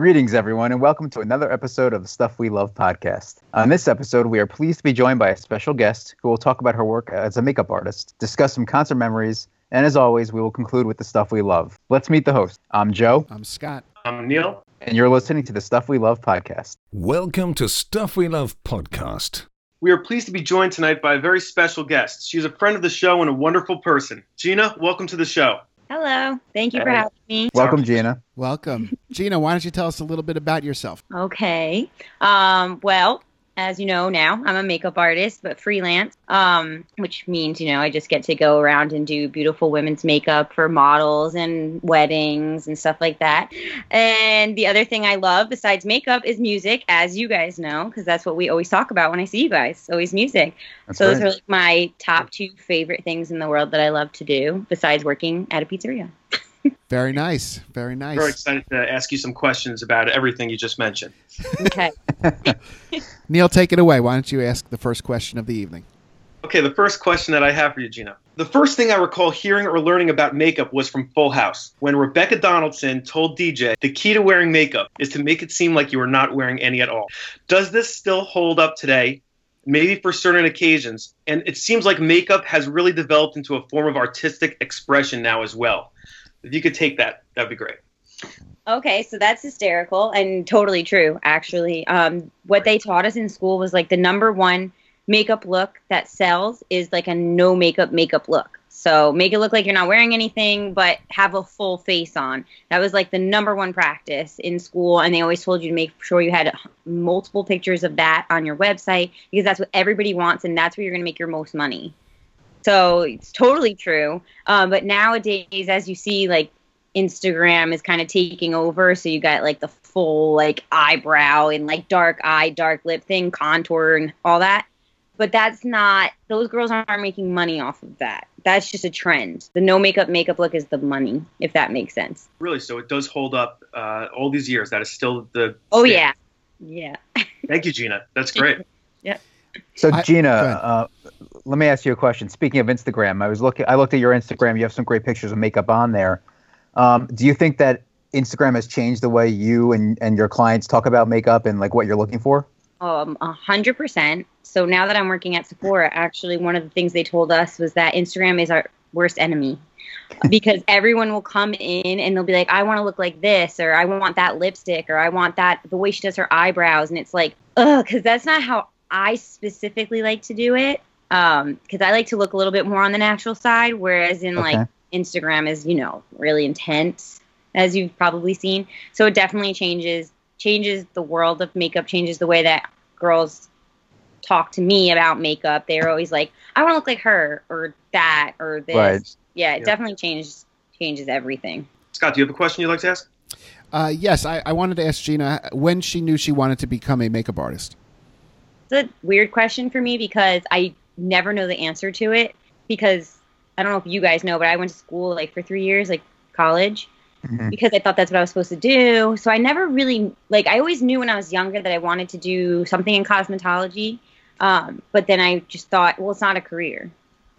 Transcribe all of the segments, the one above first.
Greetings, everyone, and welcome to another episode of the Stuff We Love podcast. On this episode, we are pleased to be joined by a special guest who will talk about her work as a makeup artist, discuss some concert memories, and as always, we will conclude with the stuff we love. Let's meet the host. I'm Joe, I'm Scott. I'm Neil. and you're listening to the Stuff We Love podcast. Welcome to Stuff We Love podcast. We are pleased to be joined tonight by a very special guest. She's a friend of the show and a wonderful person. Gina, welcome to the show. Hello. Thank you for Hey. having me. Welcome, Gina. Welcome. Gina, why don't you tell us a little bit about yourself? Okay. Um, well, as you know now, I'm a makeup artist, but freelance, um, which means, you know, I just get to go around and do beautiful women's makeup for models and weddings and stuff like that. And the other thing I love besides makeup is music, as you guys know, because that's what we always talk about when I see you guys. Always music. That's so those are like my top two favorite things in the world that I love to do besides working at a pizzeria. Very nice. Very nice. Very excited to ask you some questions about everything you just mentioned. Okay. Neil, take it away. Why don't you ask the first question of the evening? Okay, the first question that I have for you, Gina. The first thing I recall hearing or learning about makeup was from Full House, when Rebecca Donaldson told DJ the key to wearing makeup is to make it seem like you are not wearing any at all. Does this still hold up today? Maybe for certain occasions. And it seems like makeup has really developed into a form of artistic expression now as well. If you could take that, that'd be great. Okay, so that's hysterical and totally true, actually. Um, what they taught us in school was like the number one makeup look that sells is like a no makeup makeup look. So make it look like you're not wearing anything, but have a full face on. That was like the number one practice in school, and they always told you to make sure you had multiple pictures of that on your website because that's what everybody wants, and that's where you're going to make your most money. So it's totally true. Um, but nowadays, as you see, like Instagram is kind of taking over. So you got like the full like eyebrow and like dark eye, dark lip thing, contour and all that. But that's not, those girls aren't making money off of that. That's just a trend. The no makeup makeup look is the money, if that makes sense. Really, so it does hold up uh, all these years. That is still the. Oh, stand. yeah. Yeah. Thank you, Gina. That's great. Yeah. So, I- Gina, go uh, let me ask you a question. Speaking of Instagram, I was looking. I looked at your Instagram. You have some great pictures of makeup on there. Um, do you think that Instagram has changed the way you and, and your clients talk about makeup and like what you're looking for? Um, a hundred percent. So now that I'm working at Sephora, actually, one of the things they told us was that Instagram is our worst enemy because everyone will come in and they'll be like, "I want to look like this," or "I want that lipstick," or "I want that the way she does her eyebrows," and it's like, ugh, because that's not how I specifically like to do it. Um, because I like to look a little bit more on the natural side, whereas in Okay. like Instagram is, you know, really intense, as you've probably seen. So it definitely changes changes the world of makeup, changes the way that girls talk to me about makeup. They're always like, I want to look like her or that or this. Right. Yeah, it Yeah. definitely changes changes everything. Scott, do you have a question you'd like to ask? Uh, yes, I, I wanted to ask Gina when she knew she wanted to become a makeup artist. It's a weird question for me because I never know the answer to it because I don't know if you guys know, but I went to school like for three years, like college. Mhm. because I thought that's what I was supposed to do. So I never really like I always knew when I was younger that I wanted to do something in cosmetology. Um, but then I just thought, well, it's not a career.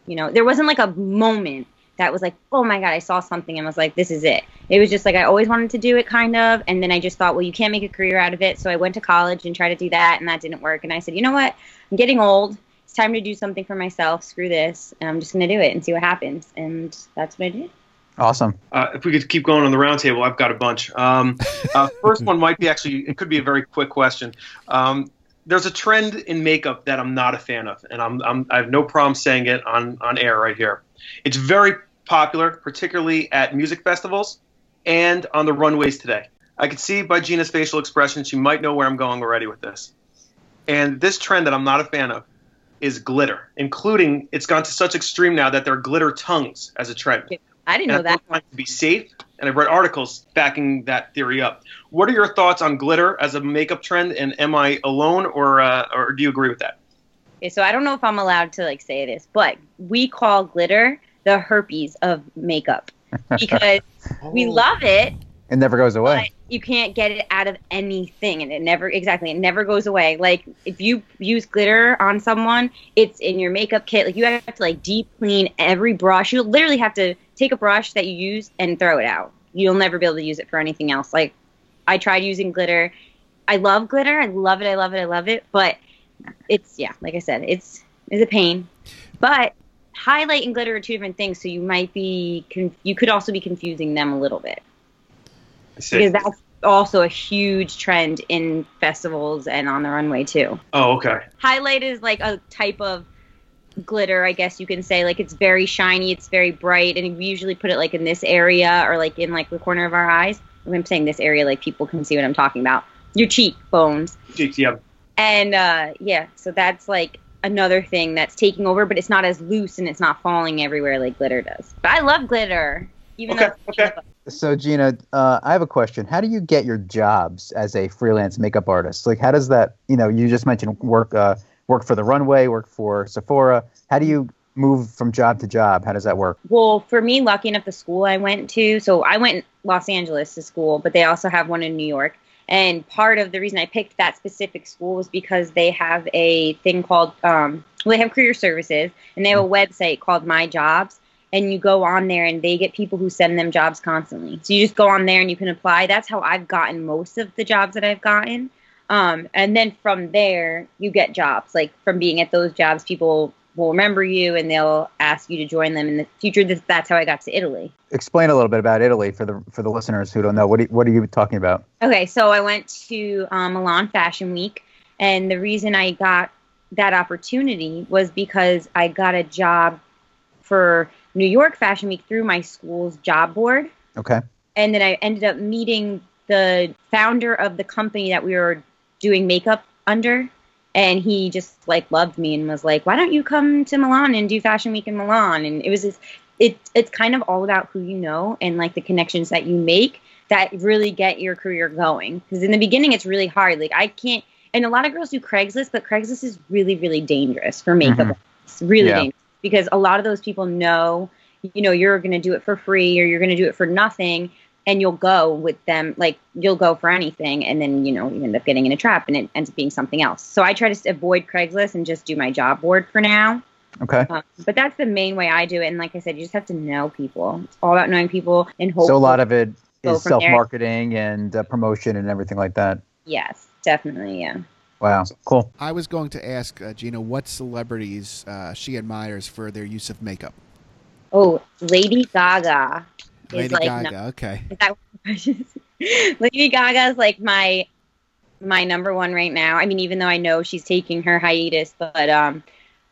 You know, there wasn't like a moment that was like, oh my god, I saw something and was like, this is it. It was just like I always wanted to do it, kind of. And then I just thought, well, you can't make a career out of it. So I went to college and tried to do that, and that didn't work. And I said, you know what? I'm getting old. It's time to do something for myself. Screw this, and I'm just gonna do it and see what happens. And that's what I did. Awesome. Uh, if we could keep going on the roundtable, I've got a bunch. Um, uh, first one might be actually, it could be a very quick question. Um, there's a trend in makeup that I'm not a fan of, and I'm, I'm, I have no problem saying it on, on air right here. It's very popular, particularly at music festivals and on the runways today. I can see by Gina's facial expression, she might know where I'm going already with this. And this trend that I'm not a fan of is glitter, including it's gone to such extreme now that there are glitter tongues as a trend. I didn't know And I that. find it to be safe, and I've read articles backing that theory up. What are your thoughts on glitter as a makeup trend, and am I alone, or uh, or do you agree with that? Okay, so I don't know if I'm allowed to like say this, but we call glitter the herpes of makeup because we love it, It never goes but away. you can't get it out of anything, and it never exactly it never goes away. Like if you use glitter on someone, it's in your makeup kit. Like you have to like deep clean every brush. You literally have to take a brush that you use and throw it out. You'll never be able to use it for anything else. Like I tried using glitter. I love glitter. I love it. I love it. I love it. But it's yeah, like I said, it's it's a pain. But highlight and glitter are two different things, so you might be con- you could also be confusing them a little bit See. because that's also a huge trend in festivals and on the runway too. Oh, okay. Highlight is like a type of glitter, I guess you can say. Like it's very shiny, it's very bright, and we usually put it like in this area or like in like the corner of our eyes. When I'm saying this area, like people can see what I'm talking about. Your cheekbones. Cheeks, yeah. And uh, yeah, so that's like another thing that's taking over, but it's not as loose and it's not falling everywhere like glitter does. But I love glitter, even Okay, though. okay. So Gina, uh, I have a question. How do you get your jobs as a freelance makeup artist? Like, how does that? You know, you just mentioned work, uh, work for the runway, work for Sephora. How do you move from job to job? How does that work? Well, for me, lucky enough, the school I went to, so I went Los Angeles to school, but they also have one in New York. And part of the reason I picked that specific school was because they have a thing called, um, well, they have career services, and they have a website called My Jobs. And you go on there, and they get people who send them jobs constantly. So you just go on there and you can apply. That's how I've gotten most of the jobs that I've gotten. Um, and then from there, you get jobs. Like from being at those jobs, people will remember you and they'll ask you to join them in the future. This- That's how I got to Italy. Explain a little bit about Italy for the for the listeners who don't know. What do what are you talking about? Okay, so I went to um, Milan Fashion Week, and the reason I got that opportunity was because I got a job for New York Fashion Week through my school's job board. Okay. and then I ended up meeting the founder of the company that we were doing makeup under and he just like loved me and was like why don't you come to Milan and do fashion week in Milan and it was this it it's kind of all about who you know and like the connections that you make that really get your career going because in the beginning it's really hard like I can't and a lot of girls do Craigslist but Craigslist is really really dangerous for makeup Mhm. it's really Yeah. dangerous because a lot of those people know you know you're going to do it for free or you're going to do it for nothing and you'll go with them like you'll go for anything and then you know you end up getting in a trap and it ends up being something else so i try to avoid craigslist and just do my job board for now Okay. uh, but that's the main way i do it and like i said you just have to know people it's all about knowing people and hope So a lot of it is go is there. self marketing and uh, promotion and everything like that. yes definitely yeah Wow. Cool. I was going to ask uh, Gina what celebrities uh, she admires for their use of makeup. oh lady gaga is Lady like Gaga. no- Okay. Lady Gaga is like my my number one right now. I mean, even though I know she's taking her hiatus, but um,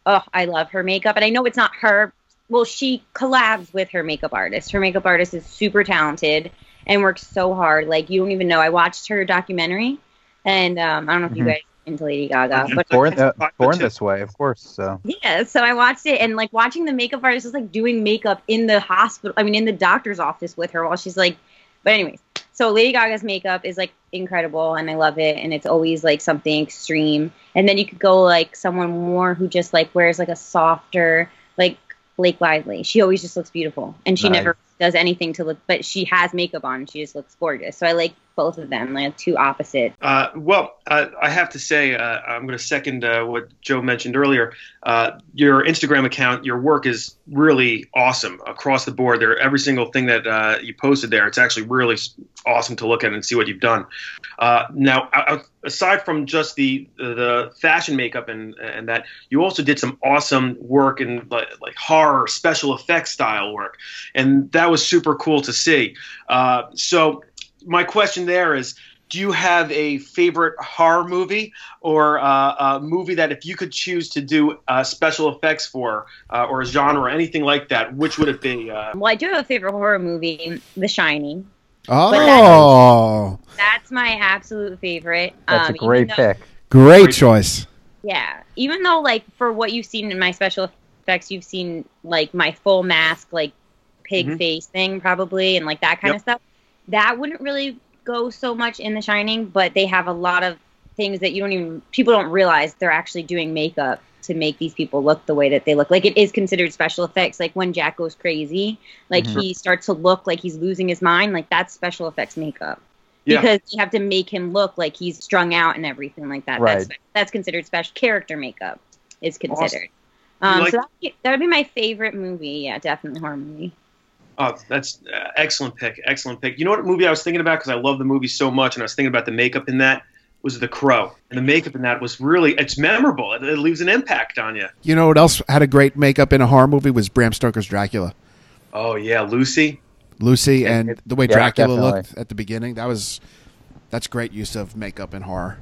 oh, I love her makeup, and I know it's not her. Well, she collabs with her makeup artist. Her makeup artist is super talented and works so hard. Like you don't even know. I watched her documentary, and um, I don't know if you Mhm. guys are into Lady Gaga, but Born uh, born this way, of course. So yeah, so I watched it and like watching the makeup artist is like doing makeup in the hospital. I mean, in the doctor's office with her while she's like. But anyways, so Lady Gaga's makeup is like incredible and I love it and it's always like something extreme. And then you could go like someone more who just like wears like a softer like Blake Lively. She always just looks beautiful and she Nice. never does anything to look, but she has makeup on. She just looks gorgeous. So I like both of them, like two opposite. Uh, well, uh, I have to say, uh, I'm going to second uh, what Joe mentioned earlier. Uh, your Instagram account, your work is really awesome across the board. There, every single thing that uh, you posted there, it's actually really awesome to look at and see what you've done. Now, aside from just the the fashion makeup and and that, you also did some awesome work in like, like horror special effects style work, and that was super cool to see. So my question there is do you have a favorite horror movie or uh, a movie that if you could choose to do uh, special effects for uh, or a genre or anything like that which would it be uh, Well, I do have a favorite horror movie, The Shining. Oh, That's my absolute favorite. that's Um, a great though- pick. great choice. Yeah, even though like for what you've seen in my special effects, you've seen like my full mask, like pig Mhm. face thing, probably, and like that kind Yep. of stuff. That wouldn't really go so much in The Shining, but they have a lot of things that you don't even people don't realize they're actually doing makeup to make these people look the way that they look. Like it is considered special effects. Like when Jack goes crazy, like Mhm. he starts to look like he's losing his mind. Like that's special effects makeup Yeah. because you have to make him look like he's strung out and everything like that. Right. That's that's considered special character makeup is considered. You Um, like- so that would, be, that would be my favorite movie. Yeah, definitely horror movie. Oh, that's uh, excellent pick. Excellent pick. You know what movie I was thinking about because I love the movie so much, and I was thinking about the makeup in that was The Crow, and the makeup in that was really it's memorable. It, it leaves an impact on you. You know what else had a great makeup in a horror movie was Bram Stoker's Dracula. Oh yeah, Lucy. Lucy and the way Yeah, Dracula definitely. looked at the beginning. That was that's great use of makeup in horror.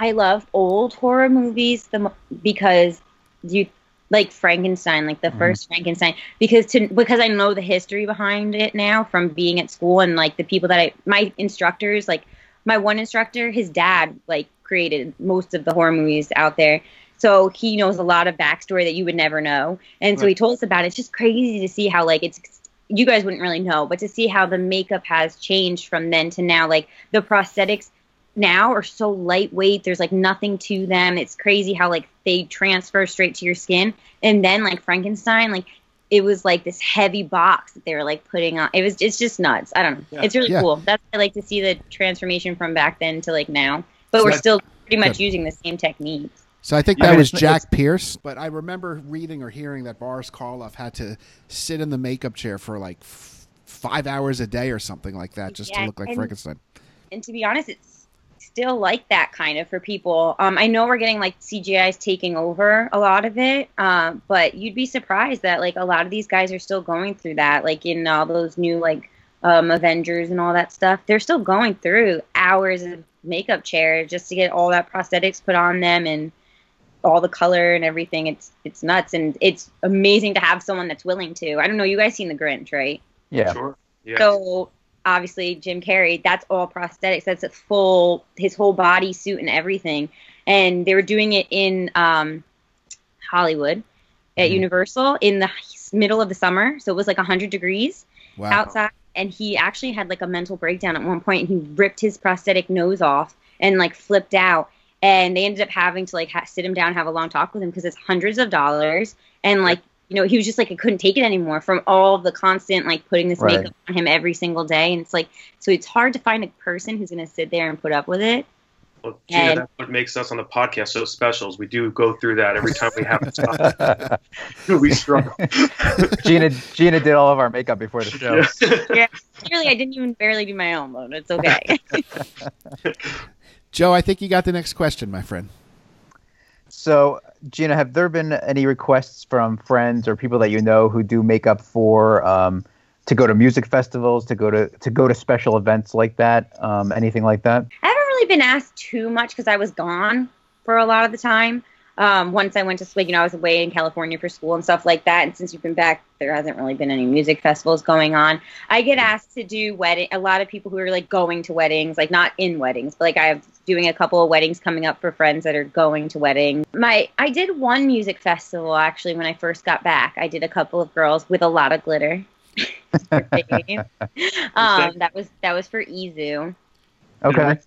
I love old horror movies the mo- because you like Frankenstein, like the Mhm. first Frankenstein, because to because I know the history behind it now from being at school and like the people that I my instructors like my one instructor, his dad like created most of the horror movies out there. So he knows a lot of backstory that you would never know. And so he told us about it. It's just crazy to see how like it's you guys wouldn't really know, but to see how the makeup has changed from then to now, like the prosthetics now are so lightweight. There's like nothing to them. It's crazy how like they transfer straight to your skin. And then like Frankenstein, like it was like this heavy box that they were like putting on. It was it's just nuts. I don't know. Yeah. It's really Yeah. cool. That's I like to see the transformation from back then to like now. But So we're still pretty much Good. using the same techniques. So I think that I mean, was Jack Pierce, but I remember reading or hearing that Boris Karloff had to sit in the makeup chair for like f- five hours a day or something like that just to look like and- Frankenstein. and to be honest, it's still like that kind of for people. Um, I know we're getting like CGI's taking over a lot of it, uh, but you'd be surprised that like a lot of these guys are still going through that. Like in all those new like um, Avengers and all that stuff, they're still going through hours of makeup chair just to get all that prosthetics put on them and all the color and everything. It's it's nuts and it's amazing to have someone that's willing to. I don't know. You guys seen the Grinch, right? Yeah. Sure. Yeah. So obviously Jim Carrey, that's all prosthetics. That's a full his whole body suit and everything. And they were doing it in um, Hollywood at Mhm. Universal in the middle of the summer. So it was like 100 degrees Wow. outside. And he actually had like a mental breakdown at one point. And he ripped his prosthetic nose off and like flipped out. And they ended up having to like ha- sit him down, have a long talk with him because it's hundreds of dollars. And like you know, he was just like, I couldn't take it anymore from all the constant like putting this Right. makeup on him every single day. And it's like, so it's hard to find a person who's going to sit there and put up with it. Well, Gina, and- that's what makes us on the podcast so special. Is we do go through that every time we have this topic. we struggle. Gina Gina did all of our makeup before the show. Yeah. Clearly, I didn't even barely do my own, but it's okay. Joe, I think you got the next question, my friend. So, Gina, have there been any requests from friends or people that you know who do makeup for um, to go to music festivals, to go to to go to special events like that, um, anything like that? I haven't really been asked too much because I was gone for a lot of the time. Um, once I went to, you know, I was away in California for school and stuff like that. And since you've been back, there hasn't really been any music festivals going on. I get asked to do wedding. A lot of people who are like going to weddings, like not in weddings, but like I have doing a couple of weddings coming up for friends that are going to weddings. My, I did one music festival actually when I first got back. I did a couple of girls with a lot of glitter. um, that was that was for Izu. Okay.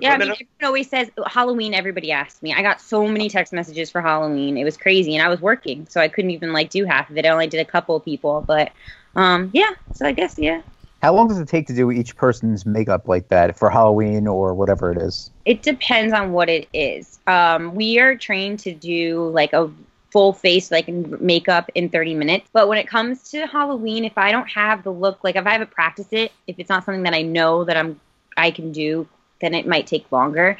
Yeah, I mean, everyone always says Halloween. Everybody asked me. I got so many text messages for Halloween. It was crazy, and I was working, so I couldn't even like do half of it. I only did a couple of people, but um, yeah. So I guess yeah, How long does it take to do each person's makeup like that for Halloween or whatever it is? it depends on what it is. Um, we are trained to do like a full face like makeup in 30 minutes but when it comes to halloween if i don't have the look like if i haven't practiced it if it's not something that i know that i'm i can do then it might take longer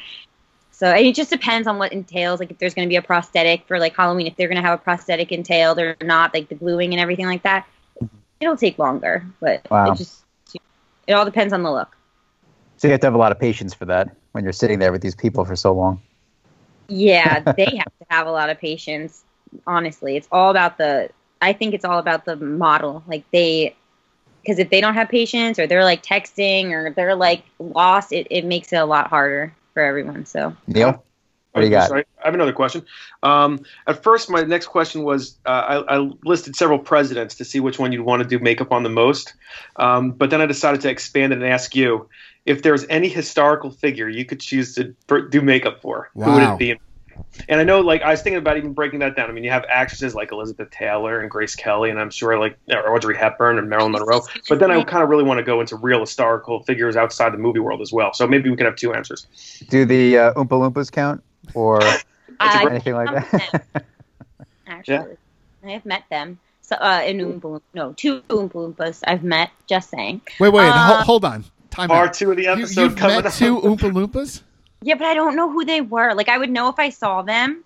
so and it just depends on what entails like if there's going to be a prosthetic for like halloween if they're going to have a prosthetic entailed or not like the gluing and everything like that it'll take longer but Wow. it just it all depends on the look So you have to have a lot of patience for that when you're sitting there with these people for so long. Yeah, they have to have a lot of patience. Honestly, it's all about the. I think it's all about the model. Like they, because if they don't have patience, or they're like texting, or they're like lost, it, it makes it a lot harder for everyone. So Neil, what do you got? Sorry, I have another question. Um, at first, my next question was uh, I, I listed several presidents to see which one you'd want to do makeup on the most. Um, but then I decided to expand it and ask you if there's any historical figure you could choose to do makeup for. Who would it be? And I know, like, I was thinking about even breaking that down. I mean, you have actresses like Elizabeth Taylor and Grace Kelly, and I'm sure like Audrey Hepburn and Marilyn Monroe. But then I kind of really want to go into real historical figures outside the movie world as well. So maybe we can have two answers. Do the uh, Oompa Loompas count or That's a I- great- anything like that? actually, I have met them. So, uh, an Oompa Loompa, no, two Oompa Loompas I've met. Just saying. Wait, wait, Uh, ho- hold on. Time Part out. two of the You, episode you've coming met up. two Oompa Loompas? Yeah, but I don't know who they were. Like, I would know if I saw them,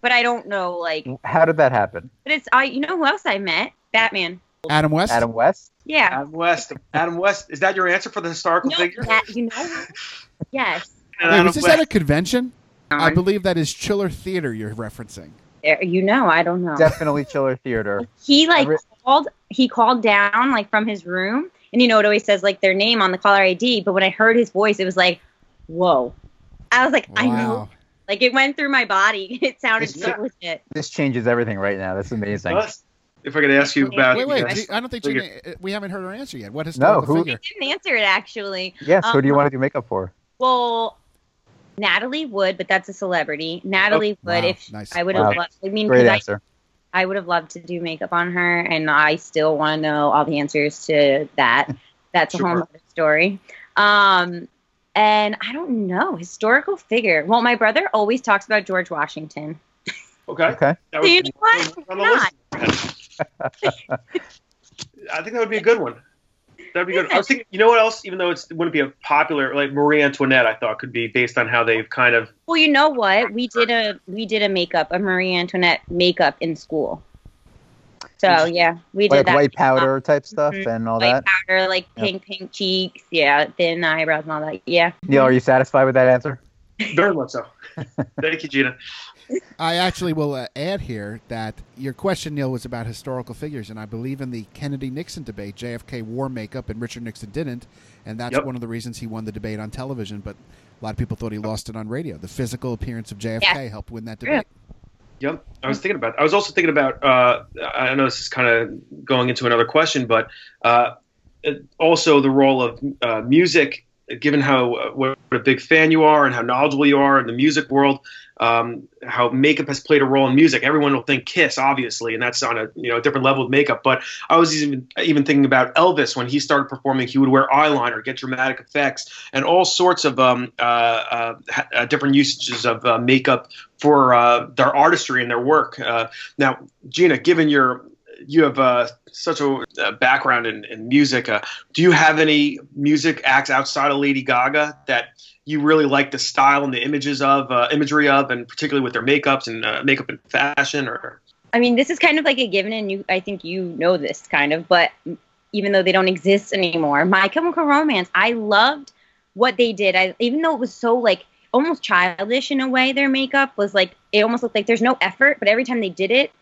but I don't know. Like, How did that happen? but it's I. You know who else I met? Batman. Adam West? Adam West? Yeah. Adam West. Adam West. Is that your answer for the historical No, figure? that, you know. yes. Wait, Adam was this West. at a convention? I Um, believe that is Chiller Theater you're referencing. You know, I don't know. Definitely Chiller Theater. he like Every- called he called down like from his room and you know it always says like their name on the caller id but when i heard his voice it was like whoa i was like i know like it went through my body it sounded so Yeah. legit This changes everything right now. That's amazing. If I could ask you about Wait, wait. G- I don't think figure. Gina, we haven't heard her answer yet. What no? who- figure? didn't answer it actually Yes, who do you Um, want to do makeup for? well natalie wood but that's a celebrity natalie wood Wow, if nice. i would have Wow. loved i mean Great because I. I would have loved to do makeup on her and i still want to know all the answers to that that's a whole other story um and i don't know historical figure well my brother always talks about george washington Okay. Okay. That you know what? on the Why list. I think that would be a good one. That'd be good. I was thinking, you know what else? Even though it's, it wouldn't be a popular, like Marie Antoinette, I thought could be based on how they've kind of. well you know what we did a we did a makeup a marie antoinette makeup in school so yeah we did Like that white powder type stuff Mhm. and all white that. powder like Yep. pink pink cheeks yeah thin eyebrows and all that yeah Neil, are you satisfied with that answer? Very much so. Thank you, Gina. I actually will uh, add here that your question, Neil, was about historical figures, and I believe in the Kennedy Nixon debate, JFK wore makeup and Richard Nixon didn't, and that's Yep. one of the reasons he won the debate on television. But a lot of people thought he lost it on radio. The physical appearance of JFK Yeah. helped win that Yeah. debate. Yep, I was thinking about. I was also thinking about. Uh, I know this is kind of going into another question, but uh, also the role of uh, music, given how uh, what a big fan you are and how knowledgeable you are in the music world. Um, how makeup has played a role in music. Everyone will think Kiss, obviously, and that's on a you know a different level of makeup. But I was even even thinking about Elvis when he started performing. He would wear eyeliner, get dramatic effects, and all sorts of um, uh, uh, uh, different usages of uh, makeup for uh, their artistry and their work. Uh, now, Gina, given your you have uh, such a background in, in music, uh, do you have any music acts outside of Lady Gaga that you really like the style and the images of uh, imagery of, and particularly with their makeups and uh, makeup and fashion? Or I mean, this is kind of like a given, and you, I think you know this kind of, but even though they don't exist anymore, My Chemical Romance, I loved what they did. I even though it was so like almost childish in a way, their makeup was like it almost looked like there's no effort, but every time they did it,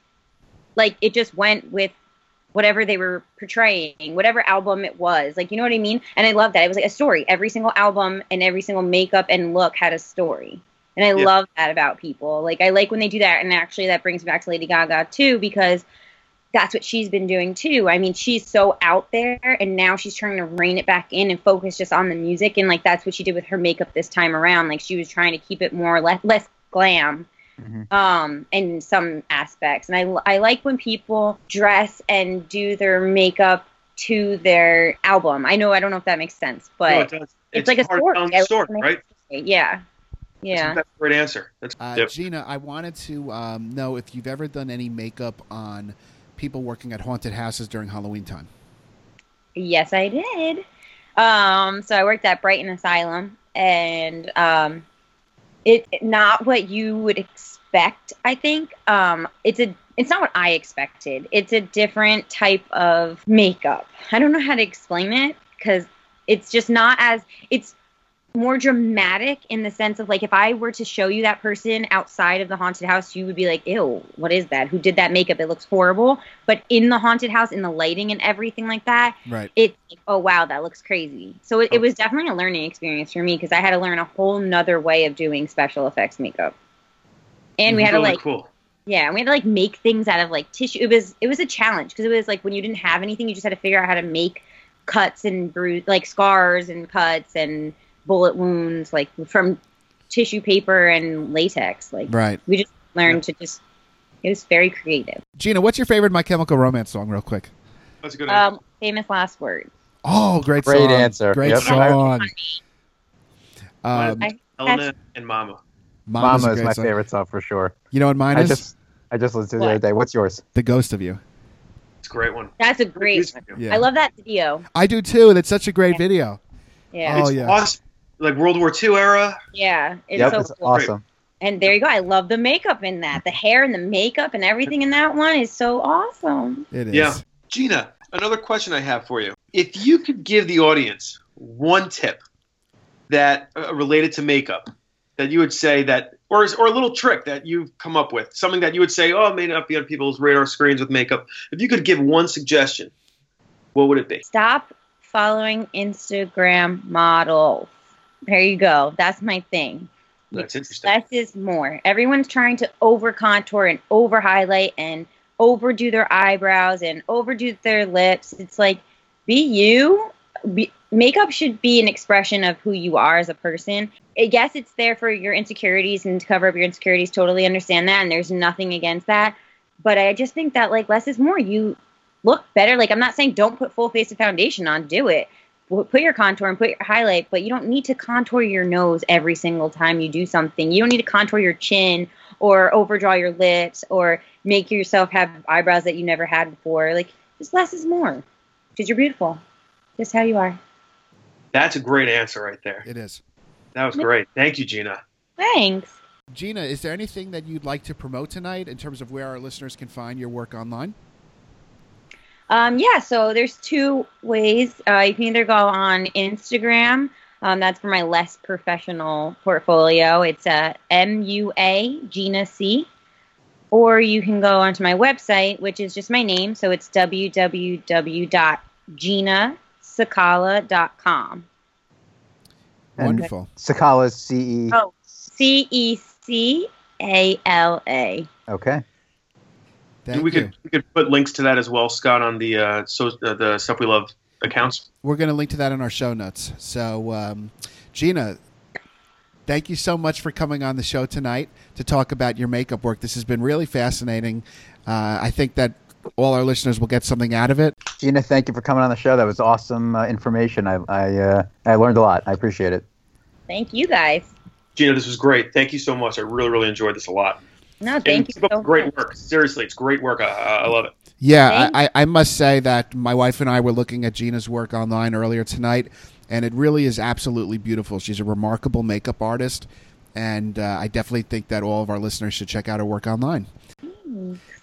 like it just went with whatever they were portraying, whatever album it was. Like you know what I mean? And I love that. It was like a story. Every single album and every single makeup and look had a story. And I Yeah. love that about people. Like I like when they do that and actually that brings me back to Lady Gaga too because that's what she's been doing too. I mean, she's so out there and now she's trying to rein it back in and focus just on the music and like that's what she did with her makeup this time around. Like she was trying to keep it more less less glam Mhm. um in some aspects. And I I like when people dress and do their makeup to their album. I know I don't know if that makes sense, but No, it does. it's, like a part story. telling I like story, when they- right? Yeah. Yeah. That's a great answer. That's Uh, yep. Gina, I wanted to um, know if you've ever done any makeup on people working at haunted houses during Halloween time. Yes, I did. Um, so I worked at Brighton Asylum, and um, it not what you would expect. I think um, it's a it's not what I expected. It's a different type of makeup. I don't know how to explain it because it's just not as it's more dramatic in the sense of like if I were to show you that person outside of the haunted house, you would be like, "Ew, what is that? Who did that makeup? It looks horrible." But in the haunted house, in the lighting and everything like that, Right. it's like, oh wow, that looks crazy. So it, it was definitely a learning experience for me because I had to learn a whole nother way of doing special effects makeup. And we had to like cool. yeah, and we had to like make things out of like tissue. It was it was a challenge because it was like when you didn't have anything, you just had to figure out how to make cuts and bruise like scars and cuts and bullet wounds like from tissue paper and latex. Like Right. we just learned to just it was very creative. Gina, what's your favorite My Chemical Romance song, real quick? That's a good answer. Um, famous last Words. Oh, great Great song. answer. Great Yep. song. Um, I- Helena and Mama. Mama's, Mama is great my song. favorite song for sure. You know what mine I is? just I just listened to it the other day. What's yours? The Ghost of You. It's a great one. That's a great one. Yeah. I love that video. I do too, and it's such a great Yeah. video. Yeah. Oh, It's yeah. awesome. Like World War II era. Yeah. It's yep, so it's cool. awesome. And there you go. I love the makeup in that. The hair and the makeup and everything in that one is so awesome. It is. Yeah. Gina, another question I have for you. If you could give the audience one tip that uh, related to makeup that you would say that or or a little trick that you've come up with, something that you would say, "Oh, it may not be on people's radar screens with makeup." If you could give one suggestion, what would it be? Stop following Instagram models. There you go. That's my thing. That's interesting. Less is more. Everyone's trying to over contour and over highlight and overdo their eyebrows and overdo their lips. It's like, be you. Be, makeup should be an expression of who you are as a person. I guess it's there for your insecurities and to cover up your insecurities. Totally understand that, and there's nothing against that. But I just think that like less is more. You look better. Like I'm not saying don't put full face of foundation on. Do it put your contour and put your highlight, but you don't need to contour your nose every single time you do something. You don't need to contour your chin or overdraw your lips or make yourself have eyebrows that you never had before. Like, just less is more because you're beautiful, just how you are. That's a great answer right there. It is. That was great. Thank you, Gina. Thanks. Gina, is there anything that you'd like to promote tonight in terms of where our listeners can find your work online? Um, yeah, so there's two ways. Uh, you can either go on Instagram. Um, that's for my less professional portfolio. It's uh, MUA Gina C. Or you can go onto my website, which is just my name. So it's www.ginacecala.com. And- Wonderful. Cecala's C E. Oh, C E C A L A. Okay. Thank we you. could we could put links to that as well, Scott, on the uh, so uh, the stuff we love accounts. We're going to link to that in our show notes. So, um, Gina, thank you so much for coming on the show tonight to talk about your makeup work. This has been really fascinating. Uh, I think that all our listeners will get something out of it. Gina, thank you for coming on the show. That was awesome uh, information. I I uh, I learned a lot. I appreciate it. Thank you guys. Gina, this was great. Thank you so much. I really really enjoyed this a lot. No, and thank you keep up so great much. work. Seriously, it's great work. I, I I love it. Yeah, I, I must say that my wife and I were looking at Gina's work online earlier tonight, and it really is absolutely beautiful. She's a remarkable makeup artist, and uh, I definitely think that all of our listeners should check out her work online.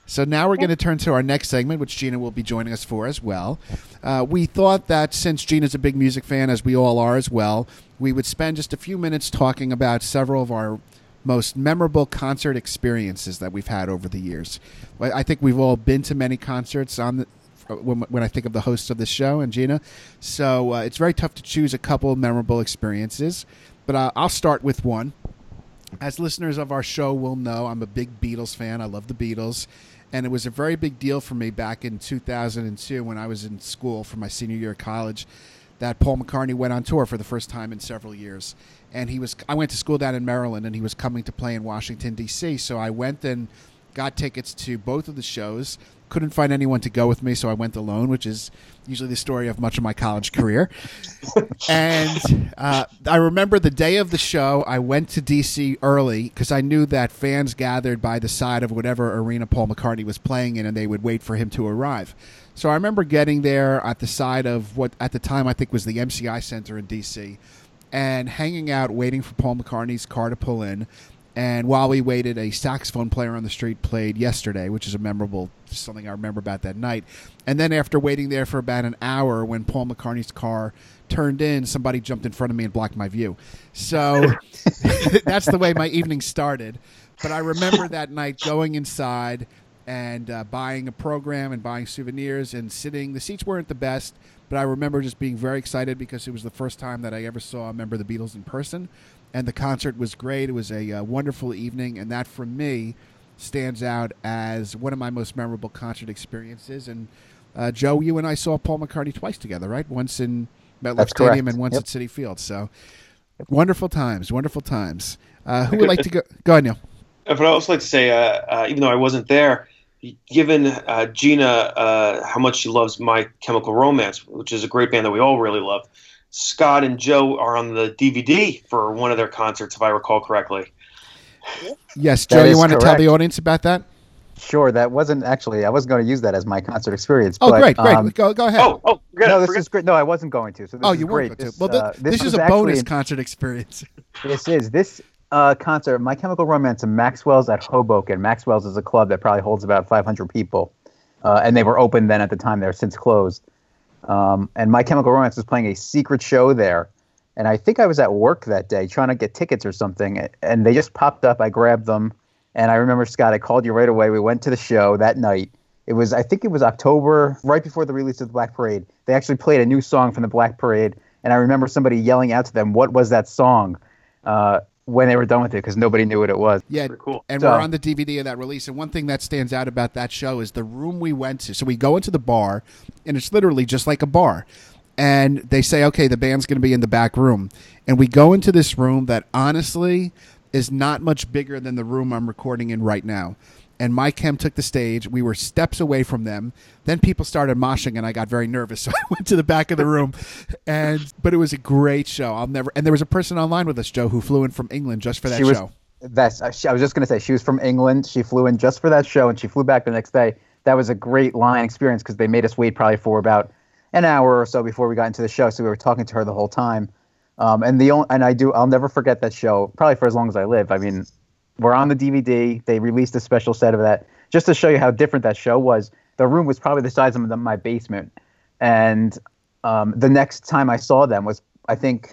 So now we're going to turn to our next segment, which Gina will be joining us for as well. Uh, we thought that since Gina's a big music fan, as we all are as well, we would spend just a few minutes talking about several of our most memorable concert experiences that we've had over the years. I think we've all been to many concerts on the, when, when I think of the hosts of this show and Gina. So uh, it's very tough to choose a couple of memorable experiences, but uh, I'll start with one. As listeners of our show will know, I'm a big Beatles fan. I love the Beatles. And it was a very big deal for me back in 2002 when I was in school for my senior year of college that Paul McCartney went on tour for the first time in several years. And he was I went to school down in Maryland and he was coming to play in Washington D.C. So I went and got tickets to both of the shows. Couldn't find anyone to go with me, so I went alone, which is usually the story of much of my college career. and uh, I remember the day of the show, I went to DC early because I knew that fans gathered by the side of whatever arena Paul McCartney was playing in, and they would wait for him to arrive. So I remember getting there at the side of what at the time I think was the MCI Center in DC, and hanging out waiting for Paul McCartney's car to pull in. And while we waited, a saxophone player on the street played yesterday, which is a memorable something I remember about that night. And then after waiting there for about an hour, when Paul McCartney's car turned in, somebody jumped in front of me and blocked my view. So that's the way my evening started. But I remember that night going inside and uh, buying a program and buying souvenirs and sitting. The seats weren't the best, but I remember just being very excited because it was the first time that I ever saw a member of the Beatles in person. And the concert was great. It was a uh, wonderful evening, and that for me stands out as one of my most memorable concert experiences. And uh, Joe, you and I saw Paul McCartney twice together, right? Once in MetLife That's Stadium correct. and once Yep. at Citi Field. So wonderful times, wonderful times. Uh, who would like to go? Go ahead, Neil. But I also like to say, uh, uh, even though I wasn't there, given uh, Gina uh, how much she loves My Chemical Romance, which is a great band that we all really love, Scott and Joe are on the DVD for one of their concerts, if I recall correctly. Yes, Joe, you is want to tell the audience about that? Sure, that wasn't actually. I wasn't going to use that as my concert experience. Oh, but, great, great. um, go, go ahead. Oh, oh, forget no, this forget is great. No, I wasn't going to. So this oh, you great. weren't going This, to. Well, th- uh, this, is was a bonus in- concert experience. This is this uh, concert, My Chemical Romance, in Maxwell's at Hoboken. Maxwell's is a club that probably holds about 500 people, uh, and they were open then at the time. They're since closed. Um, and My Chemical Romance was playing a secret show there, and I think I was at work that day trying to get tickets or something, and they just popped up. I grabbed them, and I remember Scott. I called you right away. We went to the show that night. It was, I think it was October, right before the release of the Black Parade. They actually played a new song from the Black Parade, and I remember somebody yelling out to them, "What was that song?" Uh, when they were done with it, because nobody knew what it was. Yeah, cool. and So- we're on the DVD of that release. And one thing that stands out about that show is the room we went to. So we go into the bar, and it's literally just like a bar. And they say, okay, the band's going to be in the back room. And we go into this room that honestly is not much bigger than the room I'm recording in right now. And My Chem took the stage. We were steps away from them. Then people started moshing, and I got very nervous. So I went to the back of the room, and but it was a great show. I'll never. And there was a person online with us, Joe, who flew in from England just for that she was show. that's uh, I was just going to say she was from England. She flew in just for that show, and she flew back the next day. That was a great line experience because they made us wait probably for about an hour or so before we got into the show. So we were talking to her the whole time. Um, and the only, and I do I'll never forget that show probably for as long as I live. I mean, we're on the DVD. They released a special set of that just to show you how different that show was. The room was probably the size of the, my basement, and um, the next time I saw them was I think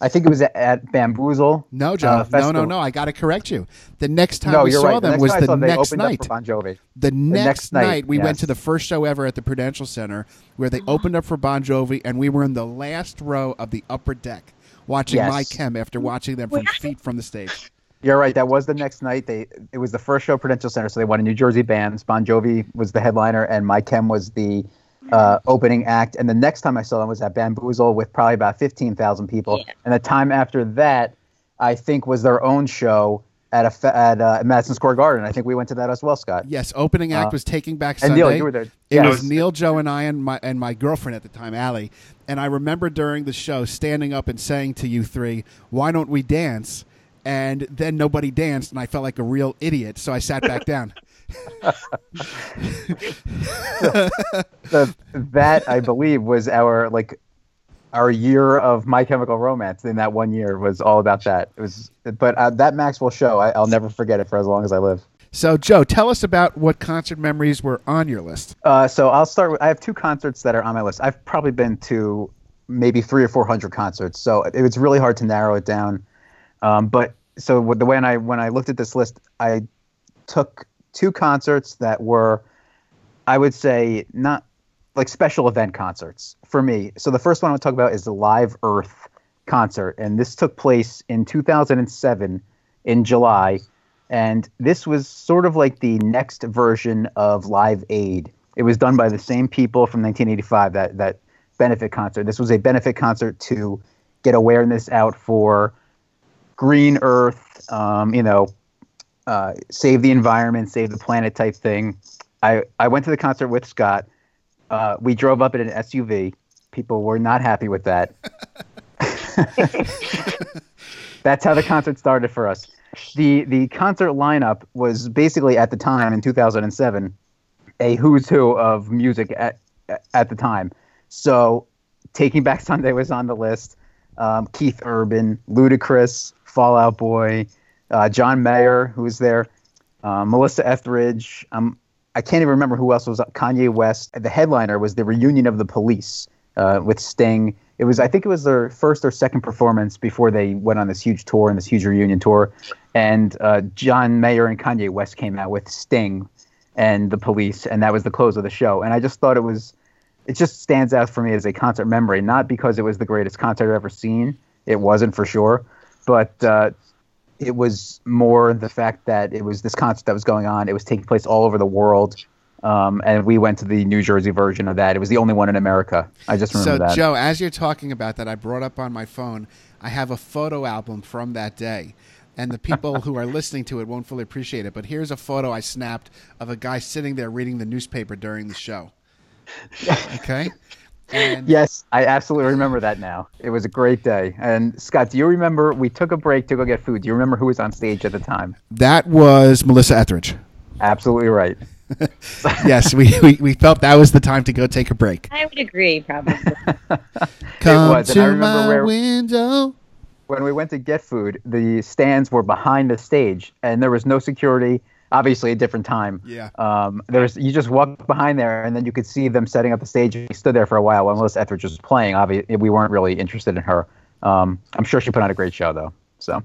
I think it was at, at Bamboozle. No, John. uh, no, no, no. I got to correct you. The next time No, we saw right. them next was the saw them, they next night. Up for Bon Jovi. The next, next night, night, we went to the first show ever at the Prudential Center where they opened up for Bon Jovi, and we were in the last row of the upper deck watching Yes. My Chem after watching them from feet from the stage. You're right. That was the next night. They it was the first show at Prudential Center, so they wanted New Jersey bands. Bon Jovi was the headliner, and My Chem was the uh, opening act. And the next time I saw them was at Bamboozle with probably about fifteen thousand people. Yeah. And the time after that, I think was their own show at a fe- at uh, Madison Square Garden. I think we went to that as well, Scott. Yes, opening act Uh, was Taking Back and Sunday. Neil, you were there. It Yes. was Neil, Joe, and I, and my and my girlfriend at the time, Allie. And I remember during the show standing up and saying to you three, "Why don't we dance?" And then nobody danced, and I felt like a real idiot, so I sat back down. the, that I believe was our like our year of My Chemical Romance. In that one year was all about that. It was, but uh, that Maxwell show, I, I'll never forget it for as long as I live. So, Joe, tell us about what concert memories were on your list. Uh, so I'll start with. I have two concerts that are on my list. I've probably been to maybe three or four hundred concerts, so it was really hard to narrow it down. Um, but so the when I when I looked at this list, I took two concerts that were, I would say, not like special event concerts for me. So the first one I'll talk about is the Live Earth concert, and this took place in 2007 in July, and this was sort of like the next version of Live Aid. It was done by the same people from 1985 that that benefit concert. This was a benefit concert to get awareness out for green Earth, um, you know, uh, save the environment, save the planet type thing. I, I went to the concert with Scott. Uh, we drove up in an SUV. People were not happy with that. That's how the concert started for us. The the concert lineup was basically at the time in 2007 a who's who of music at at the time. So, Taking Back Sunday was on the list. Um, Keith Urban, Ludacris, Fall Out Boy, uh, John Mayer, who was there, uh, Melissa Etheridge. Um, I can't even remember who else was. up. Kanye West. The headliner was the reunion of the Police uh, with Sting. It was, I think, it was their first or second performance before they went on this huge tour and this huge reunion tour. And uh, John Mayer and Kanye West came out with Sting and the Police, and that was the close of the show. And I just thought it was, it just stands out for me as a concert memory, not because it was the greatest concert I've ever seen. It wasn't for sure, but uh, it was more the fact that it was this concert that was going on. It was taking place all over the world. Um, and we went to the New Jersey version of that. It was the only one in America. I just remember So, that. Joe, as you're talking about that, I brought up on my phone, I have a photo album from that day. And the people who are listening to it won't fully appreciate it. But here's a photo I snapped of a guy sitting there reading the newspaper during the show. Okay? And Yes, I absolutely remember that now. It was a great day. And Scott, do you remember we took a break to go get food? Do you remember who was on stage at the time? that was Melissa Etheridge. Absolutely right. yes, we, we, we felt that was the time to go take a break. I would agree, probably. Come was, and I to remember my where- window. when we went to get food, the stands were behind the stage, and there was no security. Obviously, a different time. Yeah. Um, there was you just walked behind there, and then you could see them setting up the stage. We stood there for a while while Melissa Etheridge was playing. Obviously, we weren't really interested in her. Um, I'm sure she put on a great show, though. So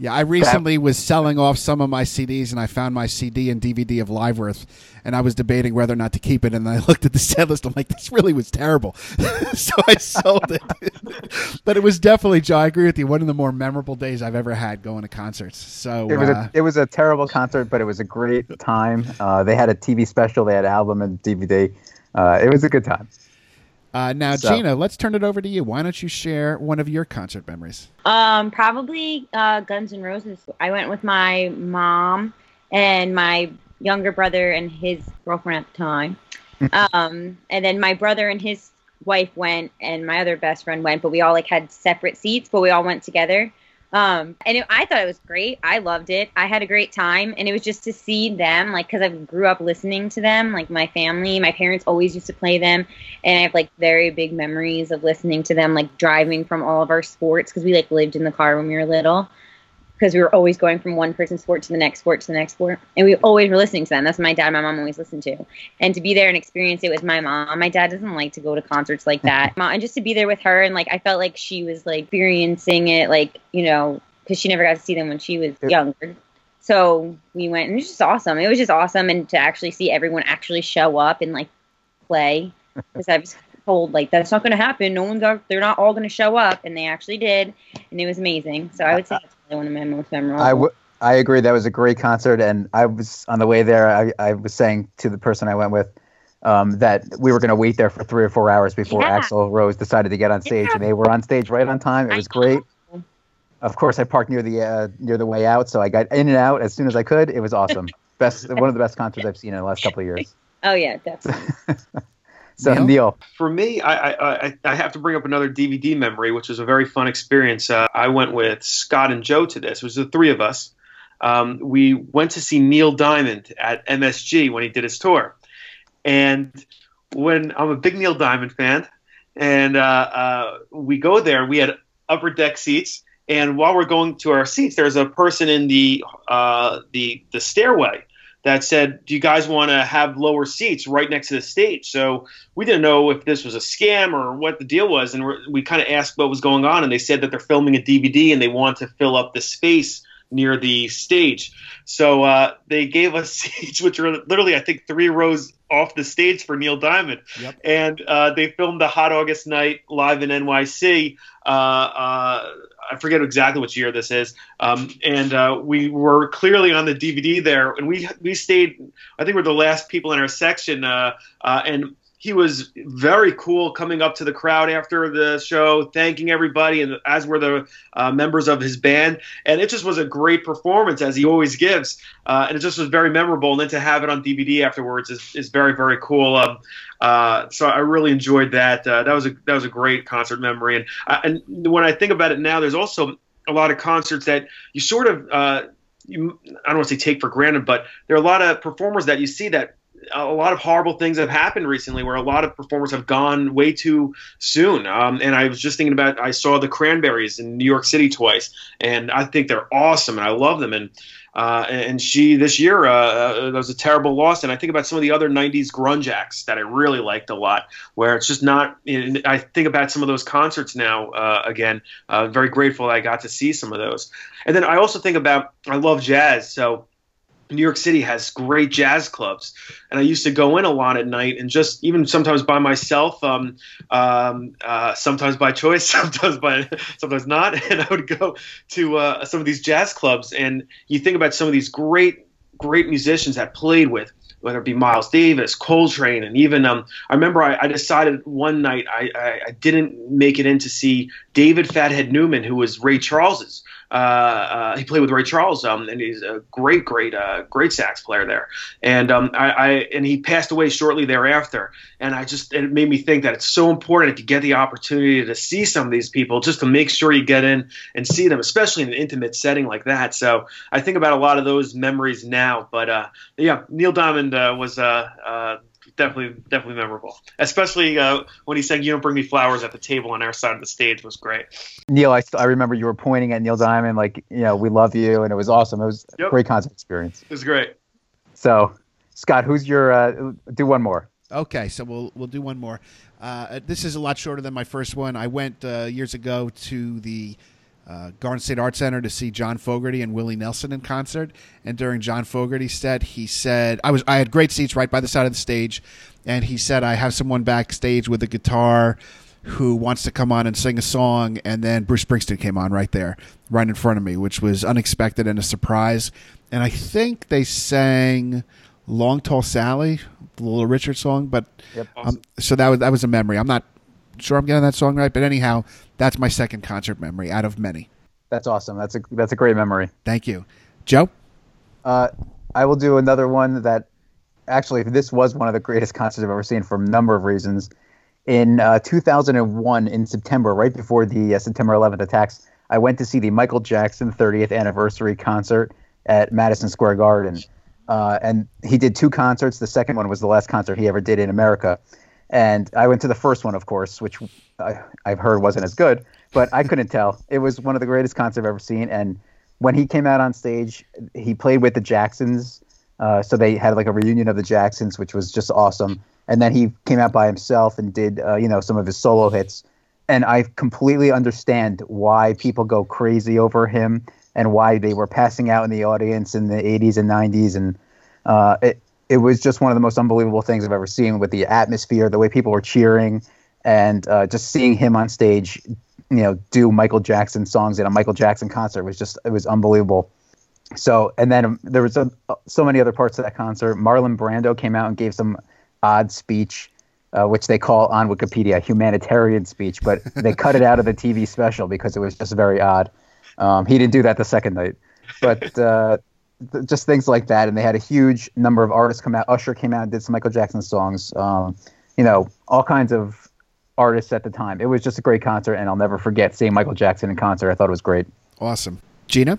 Yeah, I recently was selling off some of my CDs, and I found my CD and DVD of Live Liveworth, and I was debating whether or not to keep it. And I looked at the set list. I'm like, this really was terrible, so I sold it. but it was definitely, Joe. I agree with you. One of the more memorable days I've ever had going to concerts. So it was uh, a it was a terrible concert, but it was a great time. Uh, they had a TV special, they had album and DVD. Uh, it was a good time. Uh, now, so- Gina, let's turn it over to you. Why don't you share one of your concert memories? Um, probably uh, Guns N' Roses. I went with my mom and my younger brother and his girlfriend at the time. um, and then my brother and his wife went, and my other best friend went, but we all like had separate seats, but we all went together. Um, and it, I thought it was great. I loved it. I had a great time, and it was just to see them, like, because I grew up listening to them. Like my family, my parents always used to play them, and I have like very big memories of listening to them, like driving from all of our sports because we like lived in the car when we were little. Because we were always going from one person's sport to the next sport to the next sport, and we always were listening to them. That's what my dad, and my mom always listened to, and to be there and experience it with my mom. My dad doesn't like to go to concerts like that, and just to be there with her and like I felt like she was like experiencing it, like you know, because she never got to see them when she was younger. So we went, and it was just awesome. It was just awesome, and to actually see everyone actually show up and like play, because I was told like that's not going to happen. No one's are, they're not all going to show up, and they actually did, and it was amazing. So I would say that's one of my most memorable. I, w- I agree. That was a great concert, and I was on the way there. I, I was saying to the person I went with um, that we were going to wait there for three or four hours before Yeah. Axl Rose decided to get on stage, Yeah. and they were on stage right on time. It was great. Of course, I parked near the uh, near the way out, so I got in and out as soon as I could. It was awesome. Best one of the best concerts I've seen in the last couple of years. Oh yeah, definitely. So Neil? Neil, For me, I, I, I, I have to bring up another DVD memory, which was a very fun experience. Uh, I went with Scott and Joe to this. It was the three of us. Um, we went to see Neil Diamond at MSG when he did his tour. And when I'm a big Neil Diamond fan, and uh, uh, we go there, we had upper deck seats. And while we're going to our seats, there's a person in the uh, the the stairway that said, "Do you guys want to have lower seats right next to the stage?" So we didn't know if this was a scam or what the deal was, and we're, we kind of asked what was going on, and they said that they're filming a DVD and they want to fill up the space near the stage. So uh, they gave us seats, which were literally, I think, three rows off the stage for Neil Diamond, Yep. and uh, they filmed the Hot August Night live in NYC. Uh, uh, I forget exactly which year this is, um, and uh, we were clearly on the DVD there, and we we stayed. I think we're the last people in our section, uh, uh, and he was very cool coming up to the crowd after the show, thanking everybody, and as were the uh, members of his band. And it just was a great performance, as he always gives. Uh, and it just was very memorable. And then to have it on DVD afterwards is, is very, very cool. Um, uh, so I really enjoyed that. Uh, that was a that was a great concert memory. And uh, and when I think about it now, there's also a lot of concerts that you sort of uh, you, I don't want to say take for granted, but there are a lot of performers that you see that a lot of horrible things have happened recently where a lot of performers have gone way too soon. Um, and I was just thinking about I saw the Cranberries in New York City twice, and I think they're awesome and I love them. And uh, and she this year uh, uh, that was a terrible loss. And I think about some of the other '90s grunge acts that I really liked a lot, where it's just not. I think about some of those concerts now uh, again. Uh, very grateful I got to see some of those. And then I also think about I love jazz, so. New York City has great jazz clubs, and I used to go in a lot at night, and just even sometimes by myself, um, um, uh, sometimes by choice, sometimes by sometimes not, and I would go to uh, some of these jazz clubs, and you think about some of these great, great musicians I played with, whether it be Miles Davis, Coltrane, and even um, I remember I, I decided one night I, I, I didn't make it in to see David Fathead Newman, who was Ray Charles's uh, he played with Ray Charles, um, and he's a great, great, uh, great sax player there. And um, I, I, and he passed away shortly thereafter. And I just it made me think that it's so important to get the opportunity to see some of these people, just to make sure you get in and see them, especially in an intimate setting like that. So I think about a lot of those memories now. But uh, yeah, Neil Diamond uh, was definitely definitely memorable, especially uh, when he said, "You don't bring me flowers" at the table on our side of the stage was great. Neil, I, I remember you were pointing at Neil Diamond like, you know, we love you, and it was awesome. It was Yep. a great concert experience. It was great. So, Scott, who's your uh, do one more? Okay, so we'll we'll do one more. Uh, this is a lot shorter than my first one. I went uh, years ago to the uh, Garden State Art Center to see John Fogerty and Willie Nelson in concert. And during John Fogerty's set, he said, "I was I had great seats right by the side of the stage," and he said, "I have someone backstage with a guitar." Who wants to come on and sing a song? And then Bruce Springsteen came on right there, right in front of me, which was unexpected and a surprise. And I think they sang "Long Tall Sally," the Little Richard song, but um, so that was that was a memory. I'm not sure I'm getting that song right, but anyhow, that's my second concert memory out of many. That's awesome. That's a that's a great memory. Thank you, Joe. Uh, I will do another one that actually this was one of the greatest concerts I've ever seen for a number of reasons. In uh, 2001, in September, right before the uh, September 11th attacks, I went to see the Michael Jackson 30th anniversary concert at Madison Square Garden. Uh, and he did two concerts. The second one was the last concert he ever did in America. And I went to the first one, of course, which I, I've heard wasn't as good, but I couldn't tell. It was one of the greatest concerts I've ever seen. And when he came out on stage, he played with the Jacksons. Uh, so they had like a reunion of the Jacksons, which was just awesome. And then he came out by himself and did, uh, you know, some of his solo hits. And I completely understand why people go crazy over him and why they were passing out in the audience in the 80s and 90s. And uh, it, it was just one of the most unbelievable things I've ever seen with the atmosphere, the way people were cheering, and uh, just seeing him on stage, you know, do Michael Jackson songs at a Michael Jackson concert was just it was unbelievable. So, and then um, there was a, so many other parts of that concert. Marlon Brando came out and gave some odd speech, uh, which they call on Wikipedia a humanitarian speech, but they cut it out of the TV special because it was just very odd. Um, he didn't do that the second night, but uh, th- just things like that. And they had a huge number of artists come out. Usher came out and did some Michael Jackson songs. Um, you know, all kinds of artists at the time. It was just a great concert, and I'll never forget seeing Michael Jackson in concert. I thought it was great. Awesome, Gina.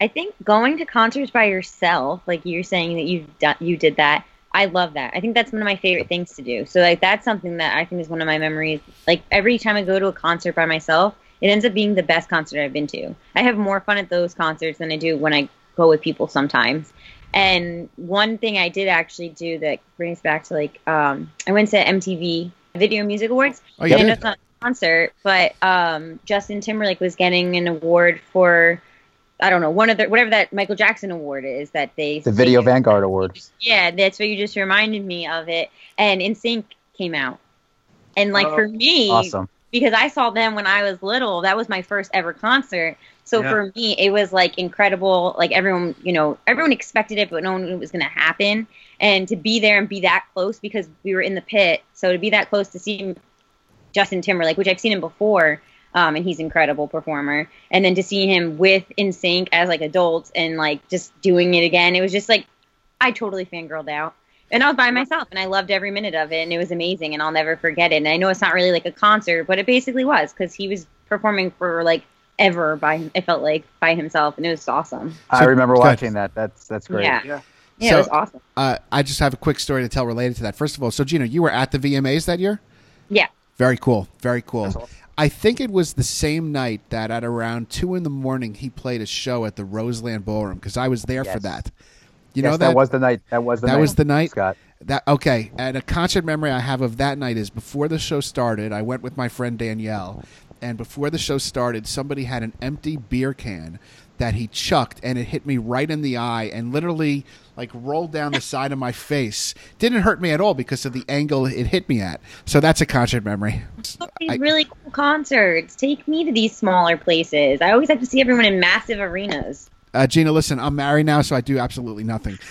I think going to concerts by yourself, like you're saying that you've done, you did that. I love that. I think that's one of my favorite things to do. So like that's something that I think is one of my memories. Like every time I go to a concert by myself, it ends up being the best concert I've been to. I have more fun at those concerts than I do when I go with people sometimes. And one thing I did actually do that brings back to like um, I went to MTV Video Music Awards. Oh, you and I know did? it's not a concert, but um, Justin Timberlake was getting an award for I don't know one of the whatever that Michael Jackson award is that they The Video Vanguard Award. yeah, that's what you just reminded me of it. And NSYNC came out, and like Oh, for me, Awesome. because I saw them when I was little, that was my first ever concert. So Yeah. for me, it was like incredible. Like everyone, you know, everyone expected it, but no one knew it was going to happen. And to be there and be that close because we were in the pit, so to be that close to see Justin Timberlake, which I've seen him before, um, and he's an incredible performer. And then to see him with NSYNC as like adults and like just doing it again, it was just like I totally fangirled out. And I was by myself, and I loved every minute of it, and it was amazing, and I'll never forget it. And I know it's not really like a concert, but it basically was because he was performing for like ever by it felt like by himself, and it was awesome. I remember watching that. That's that's great. Yeah, Yeah. yeah, So- it was awesome. Uh, I just have a quick story to tell related to that. First of all, so Gina, you were at the VMAs that year. Yeah, Very cool. Very cool. Awesome. I think it was the same night that at around two in the morning he played a show at the Roseland Ballroom because I was there for that. You Yes, know that, was the night. That was the night. That night. was the night? Scott. That okay, and a concert memory I have of that night is before the show started. I went with my friend Danielle, and before the show started, somebody had an empty beer can that he chucked, and it hit me right in the eye, and literally like rolled down the side of my face. Didn't hurt me at all because of the angle it hit me at. So that's a concert memory. I- really cool concerts. Take me to these smaller places. I always have to see everyone in massive arenas. Uh, Gina, listen, I'm married now, so I do absolutely nothing.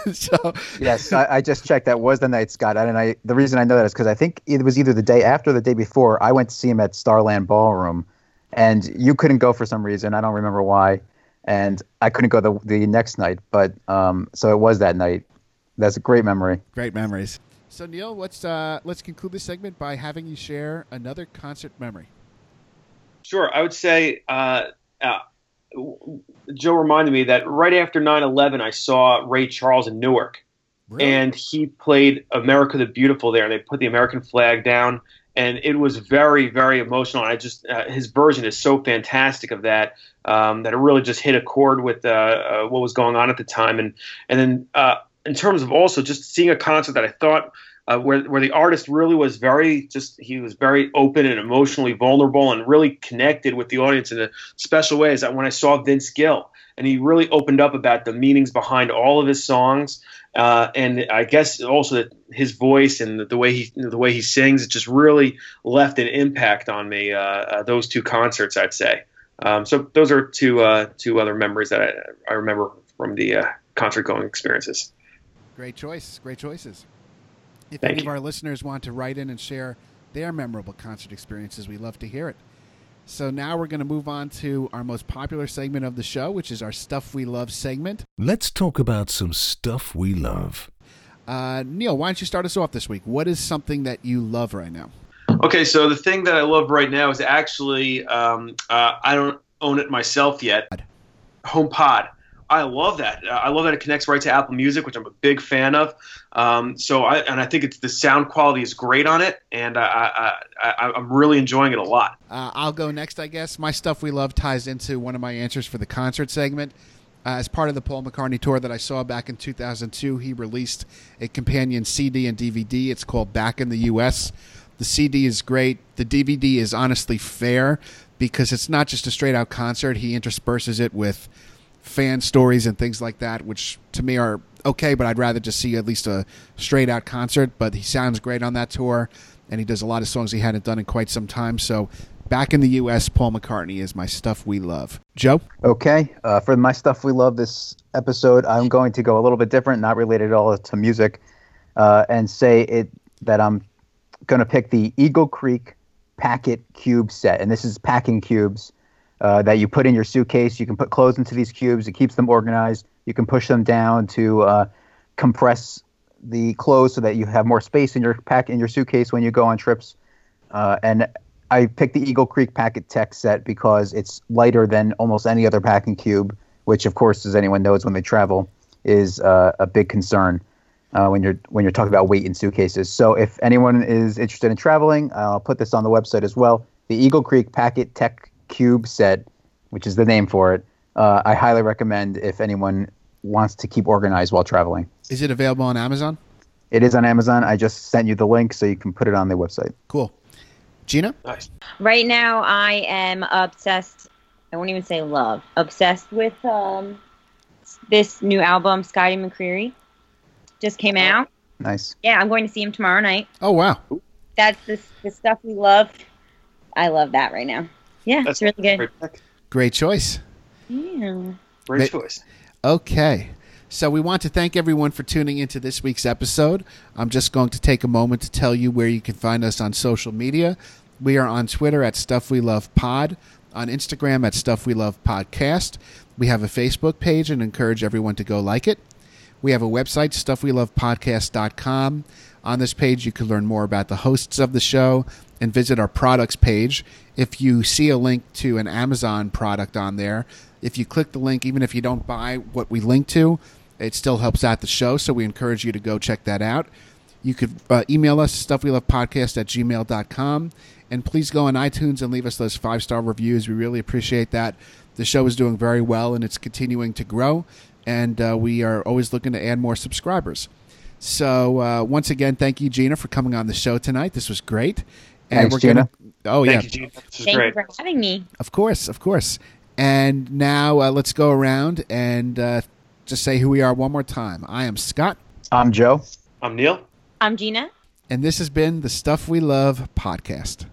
so Yes, I, I just checked. That was the night, Scott. And I the reason I know that is because I think it was either the day after or the day before. I went to see him at Starland Ballroom, and you couldn't go for some reason. I don't remember why, and I couldn't go the the next night. But um, so it was that night. That's a great memory. Great memories. So Neil, let's uh, let's conclude this segment by having you share another concert memory. Sure. I would say uh, uh, Joe reminded me that right after 9 11, I saw Ray Charles in Newark. Really? And he played America the Beautiful there. And they put the American flag down. And it was very, very emotional. And I just, uh, his version is so fantastic of that um, that it really just hit a chord with uh, uh, what was going on at the time. And, and then uh, in terms of also just seeing a concert that I thought uh, where where the artist really was very just he was very open and emotionally vulnerable and really connected with the audience in a special way. Is that when I saw Vince Gill and he really opened up about the meanings behind all of his songs, uh, and I guess also that his voice and the way he the way he sings, it just really left an impact on me. Uh, uh, those two concerts, I'd say. Um, so those are two uh, two other memories that I, I remember from the uh, concert going experiences. Great choice. Great choices. If Thank any you. of our listeners want to write in and share their memorable concert experiences, we love to hear it. So now we're going to move on to our most popular segment of the show, which is our Stuff We Love segment. Let's talk about some stuff we love. Uh, Neil, why don't you start us off this week? What is something that you love right now? Okay, so the thing that I love right now is actually um, uh, I don't own it myself yet. HomePod. I love that. Uh, I love that it connects right to Apple Music, which I'm a big fan of. Um, so I and I think it's the sound quality is great on it, and I, I, I'm really enjoying it a lot. Uh, I'll go next, I guess. My stuff we love ties into one of my answers for the concert segment. Uh, as part of the Paul McCartney tour that I saw back in 2002, he released a companion CD and DVD. It's called Back in the U.S. The CD is great. The DVD is honestly fair because it's not just a straight out concert. He intersperses it with fan stories and things like that, which to me are okay, but I'd rather just see at least a straight out concert. But he sounds great on that tour, and he does a lot of songs he hadn't done in quite some time. So, back in the U.S., Paul McCartney is my stuff we love. Joe? Okay, uh, for my stuff we love this episode, I'm going to go a little bit different, not related at all to music, uh, and say it that I'm going to pick the Eagle Creek Pack-It Cube set, and this is packing cubes uh, that you put in your suitcase. You can put clothes into these cubes. It keeps them organized. You can push them down to uh, compress the clothes so that you have more space in your pack in your suitcase when you go on trips. Uh, and I picked the Eagle Creek Pack-It Tech set because it's lighter than almost any other packing cube, which, of course, as anyone knows when they travel, is uh, a big concern uh, when you're when you're talking about weight in suitcases. So, if anyone is interested in traveling, I'll put this on the website as well. The Eagle Creek Pack-It Tech Cube set, which is the name for it, uh, I highly recommend if anyone wants to keep organized while traveling. Is it available on Amazon? It is on Amazon. I just sent you the link so you can put it on the website. Cool. Gina? Nice. Right now, I am obsessed. I won't even say love. Obsessed with um, this new album, Scotty McCreery. Just came out. Nice. Yeah, I'm going to see him tomorrow night. Oh, wow. That's the, the stuff we love. I love that right now. Yeah, That's it's really good. Great. Great choice. Yeah. great Ma- choice. Okay. So we want to thank everyone for tuning into this week's episode. I'm just going to take a moment to tell you where you can find us on social media. We are on Twitter at Stuff We Love Pod, on Instagram at Stuff We Love Podcast. We have a Facebook page and encourage everyone to go like it. We have a website, stuffwelovepodcast.com. On this page, you can learn more about the hosts of the show and visit our products page. If you see a link to an Amazon product on there, if you click the link, even if you don't buy what we link to, it still helps out the show. So we encourage you to go check that out. You could uh, email us, stuffwelovepodcast at gmail.com. And please go on iTunes and leave us those five star reviews. We really appreciate that. The show is doing very well and it's continuing to grow. And uh, we are always looking to add more subscribers. So uh, once again, thank you, Gina, for coming on the show tonight. This was great. And Thanks, gonna- Oh yeah, Thank you, Gene. This is Thank great. you for having me. of course, of course. And now uh, let's go around and uh, just say who we are one more time. I am Scott, I'm Joe. I'm Neil. I'm Gina. and this has been the Stuff We Love podcast.